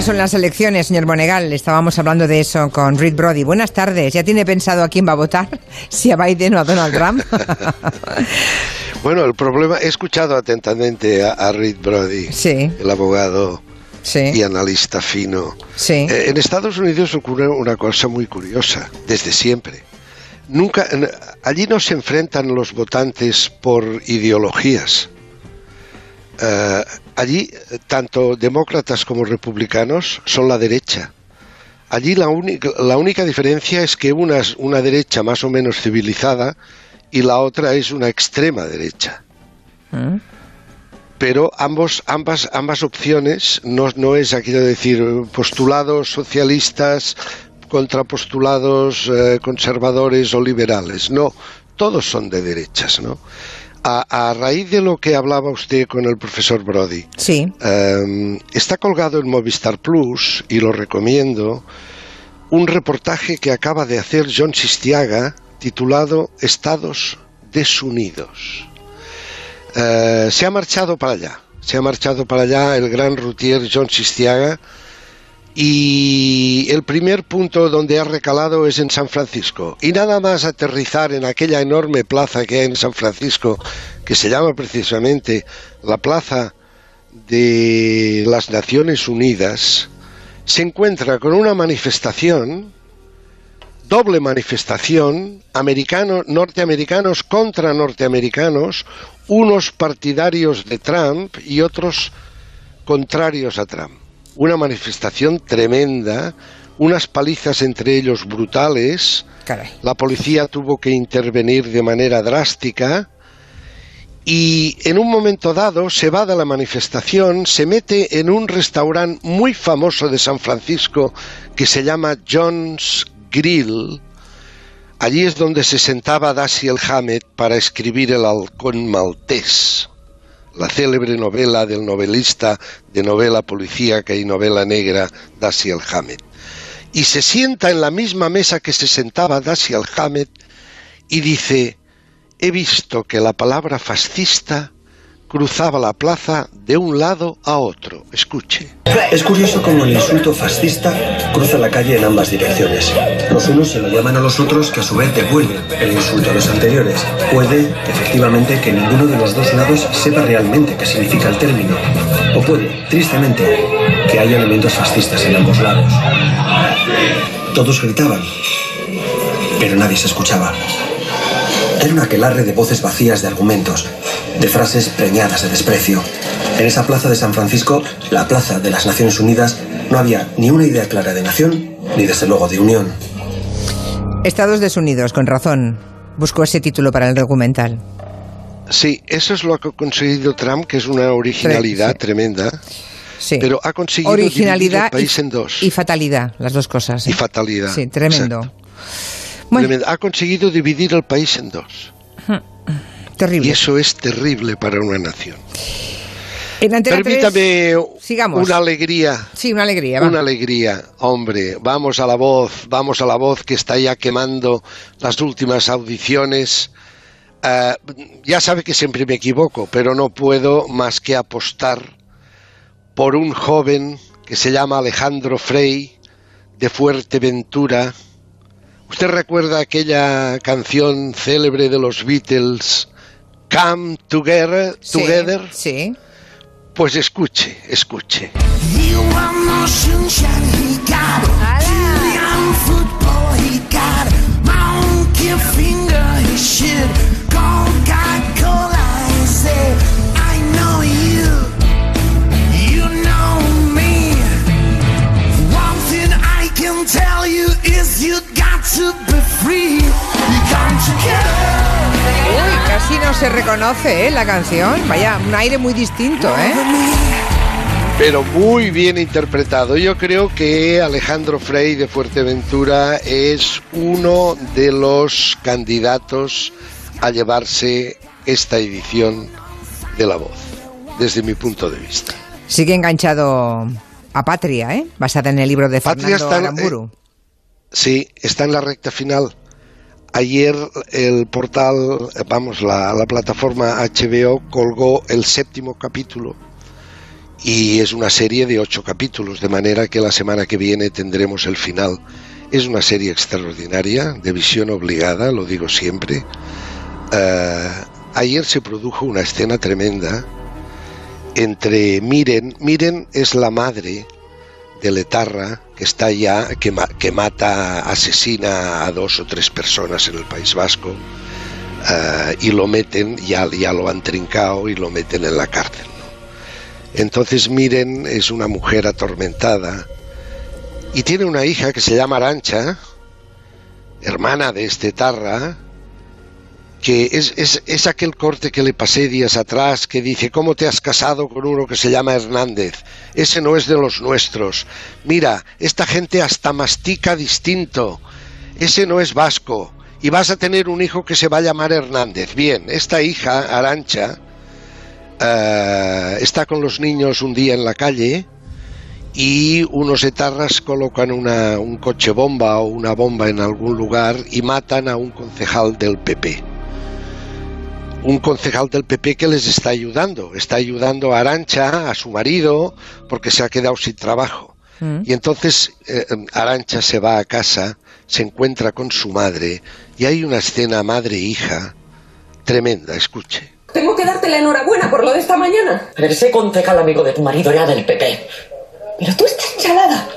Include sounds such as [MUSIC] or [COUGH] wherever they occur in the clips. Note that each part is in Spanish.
semanas son las elecciones, señor Monegal. Estábamos hablando de eso con Reed Brody. Buenas tardes. ¿Ya tiene pensado a quién va a votar? [LAUGHS] ¿Si a Biden o a Donald Trump? [LAUGHS] bueno, el problema, he escuchado atentamente a, Reed Brody, el abogado y analista fino. Eh, en Estados Unidos ocurre una cosa muy curiosa, desde siempre. Nunca, allí no se enfrentan los votantes por ideologías eh, allí, tanto demócratas como republicanos son la derecha. Allí la, la única diferencia es que una es una derecha más o menos civilizada y la otra es una extrema derecha. ¿Mm? Pero ambos, ambas, ambas opciones no, no es, quiero decir, postulados socialistas contra postulados eh, conservadores o liberales. No, todos son de derechas, ¿no? A, raíz de lo que hablaba usted con el profesor Brody, sí. Em, está colgado en Movistar Plus, y lo recomiendo, un reportaje que acaba de hacer John Sistiaga titulado Estados desunidos. Eh, se ha marchado para allá, se ha marchado para allá el gran routier John Sistiaga y el primer punto donde ha recalado es en San Francisco. Y nada más aterrizar en aquella enorme plaza que hay en San Francisco, que se llama precisamente la Plaza de las Naciones Unidas, se encuentra con una manifestación, doble manifestación, americanos, norteamericanos contra norteamericanos, unos partidarios de Trump y otros contrarios a Trump una manifestación tremenda, unas palizas entre ellos brutales. La policía tuvo que intervenir de manera drástica y en un momento dado se va de la manifestación, se mete en un restaurante muy famoso de San Francisco que se llama John's Grill. Allí es donde se sentaba Dashiell Hammett para escribir El halcón maltés la célebre novela del novelista de novela policíaca y novela negra Dashiell Hammett. Y se sienta en la misma mesa que se sentaba Dashiell Hammett y dice, he visto que la palabra fascista cruzaba la plaza de un lado a otro. Escuche. Es curioso cómo el insulto fascista cruza la calle en ambas direcciones. Los unos se lo llaman a los otros que a su vez devuelven el insulto a los anteriores. Puede, efectivamente, que ninguno de los dos lados sepa realmente qué significa el término. O puede, tristemente, que haya elementos fascistas en ambos lados. Todos gritaban, pero nadie se escuchaba. Era un aquelarre de voces vacías de argumentos, de frases preñadas de desprecio. En esa plaza de San Francisco, la plaza de las Naciones Unidas, no había ni una idea clara de nación, ni desde luego de unión. Estados desunidos, con razón, buscó ese título para el documental. Sí, eso es lo que ha conseguido Trump, que es una originalidad tremenda. Sí. Pero ha conseguido originalidad el país en dos. Y fatalidad, las dos cosas. Y ¿eh? fatalidad. Sí, tremendo. Ha conseguido dividir el país en dos. Y eso es terrible para una nación. Permítame una alegría. Sí, una alegría. Una alegría, hombre. Vamos a la voz, vamos a la voz que está ya quemando las últimas audiciones. Eh, ya sabe que siempre me equivoco, pero no puedo más que apostar por un joven que se llama Alejandro Frey, de Fuerteventura. ¿Usted recuerda aquella canción célebre de los Beatles? Come Together. together. Sí, Pues escuche, escuche. Se reconoce ¿eh? la canción. Vaya, un aire muy distinto, ¿eh? Pero muy bien interpretado. Yo creo que Alejandro Frey de Fuerteventura es uno de los candidatos a llevarse esta edición de La Voz, desde mi punto de vista. Sigue enganchado a Patria, ¿eh? Basada en el libro de Fernando Aramburu. Eh, sí, está en la recta final. Ayer el portal, vamos, la, plataforma HBO colgó el séptimo capítulo y es una serie de ocho capítulos, de manera que la semana que viene tendremos el final. Es una serie extraordinaria, de visión obligada, lo digo siempre. Eh, ayer se produjo una escena tremenda entre Miren, Miren es la madre de Letarra, está ya, que, que mata, asesina a dos o tres personas en el País Vasco, eh, y lo meten, ya, ya lo han trincado y lo meten en la cárcel. Entonces Miren es una mujer atormentada y tiene una hija que se llama Arancha, hermana de este Tarra, que es, es, es, aquel corte que le pasé días atrás que dice, ¿cómo te has casado con uno que se llama Hernández? Ese no es de los nuestros. Mira, esta gente hasta mastica distinto. Ese no es vasco. Y vas a tener un hijo que se va a llamar Hernández. Bien, esta hija, Arancha, uh, está con los niños un día en la calle y unos etarras colocan una, un coche bomba o una bomba en algún lugar y matan a un concejal del PP un concejal del PP que les está ayudando. Está ayudando a Arancha, a su marido, porque se ha quedado sin trabajo. Mm. Y entonces eh, Arancha se va a casa, se encuentra con su madre y hay una escena madre-hija tremenda, escuche. Tengo que darte la enhorabuena por lo de esta mañana. Pero ese concejal amigo de tu marido era del PP. Pero tú estás chalada.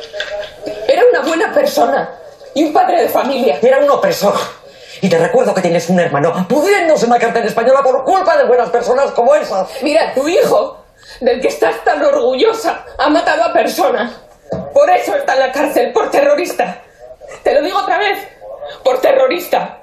Era una buena persona y un padre de familia. Era un opresor. Y te recuerdo que tienes un hermano pudriéndose en española por culpa de buenas personas como esas. Mira, tu hijo, del que estás tan orgullosa, ha matado a personas. Por eso está en la cárcel, por terrorista. Te lo digo otra vez, por terrorista.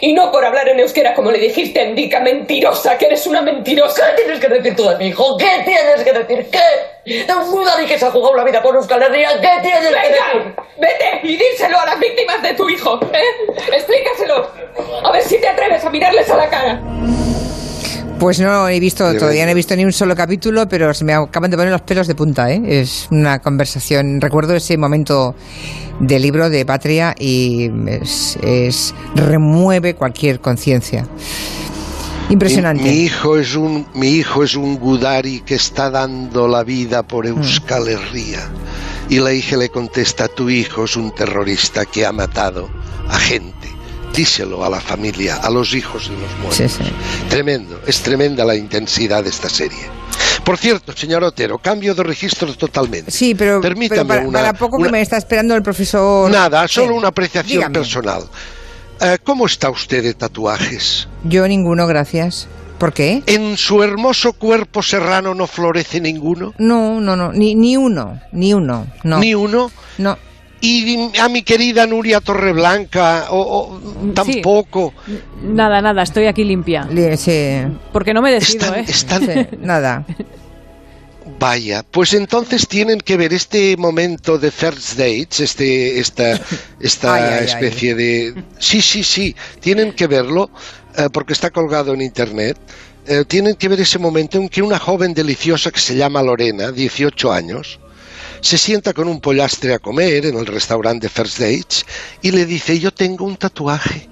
Y no por hablar en euskera como le dijiste, Endica, mentirosa, que eres una mentirosa. ¿Qué tienes que decir tú de mi hijo? ¿Qué tienes que decir? ¿Qué? De un Budari que se ha jugado la vida por Euskal Herria, ¿qué tienes Venga, que decir? Vete y díselo a las víctimas de tu hijo, ¿eh? Explícaselo. A ver si te atreves a mirarles a la cara. Pues no he visto, todavía no he visto ni un solo capítulo, pero se me acaban de poner los pelos de punta, ¿eh? Es una conversación. Recuerdo ese momento del libro de Patria y es, es remueve cualquier conciencia. Impresionante. Mi, mi, hijo es un mi hijo es un Gudari que está dando la vida por Euskal Herria. Y la hija le contesta, tu hijo es un terrorista que ha matado a gente díselo a la familia, a los hijos de los muertos. Sí, sí. Tremendo, es tremenda la intensidad de esta serie. Por cierto, señor Otero, cambio de registro totalmente. Sí, pero, Permítame pero para, una, para poco una- que me está esperando el profesor. Nada, solo una apreciación Dígame. personal. Eh, ¿Cómo está usted de tatuajes? Yo ninguno, gracias. ¿Por qué? ¿En su hermoso cuerpo serrano no florece ninguno? No, no, no, ni, ni uno, ni uno, no. ¿Ni uno? No. Y a mi querida Nuria Torreblanca, o, o tampoco. Nada, nada, estoy aquí limpia. Li- sí, Porque no me decido, Están, ¿eh? están- sí, nada. Vaya, pues entonces tienen que ver este momento de first dates, este, esta, esta Ay, ay, ay. especie de... Sí, sí, sí, tienen que verlo eh, porque está colgado en internet. Eh, tienen que ver ese momento en que una joven deliciosa que se llama Lorena, 18 años, se sienta con un pollastre a comer en el restaurante First Dates y le dice, yo tengo un tatuaje.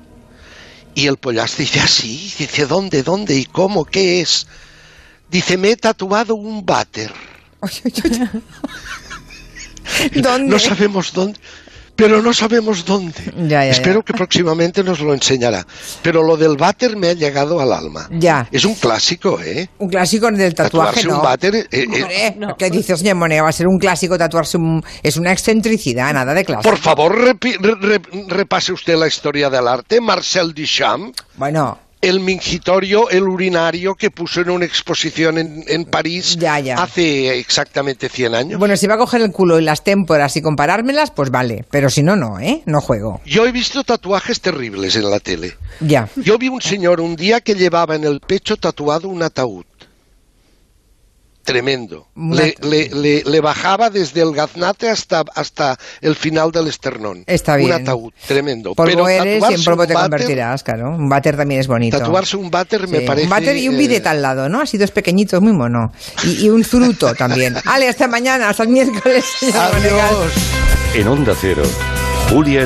Y el pollastre dice, ah, sí, dice, ¿dónde, dónde y cómo, qué es? Dice, me he tatuado un váter. [LAUGHS] ¿Dónde? No sabemos dónde, pero no sabemos dónde. Ya, ya, Espero ya. que próximamente nos lo enseñará. Pero lo del váter me ha llegado al alma. Ya. Es un clásico, ¿eh? Un clásico del tatuaje, Tatuarse ¿no? un váter, eh, eh, Hombre, No. ¿Qué dice señor Monega? Va a ser un clásico tatuarse un... Es una excentricidad, nada de clásico. Por favor, repi- re- re- repase usted la historia del arte. Marcel Duchamp, Bueno, el mingitorio, el urinario que puso en una exposición en, en París Ya, ya. hace exactamente 100 años. bueno, si va a coger el culo y las témporas y comparármelas, pues vale. Pero si no, no, ¿eh? No juego. Yo he visto tatuajes terribles en la tele. Ya. Yo vi un señor un día que llevaba en el pecho tatuado un ataúd. Tremendo. Un Le, le- le- le bajaba desde el gaznate hasta, hasta el final del esternón. Está Un bien. ataúd, tremendo. Polvo Pero eres y en polvo un te váter- convertirás, claro. Un váter también es bonito. Tatuarse un váter me parece... Un váter y un eh, bidet al lado, ¿no? Así dos pequeñitos, muy mono. Y, y un fruto también. [LAUGHS] Ale, hasta mañana, hasta el miércoles. Adiós. En Onda Cero, Julia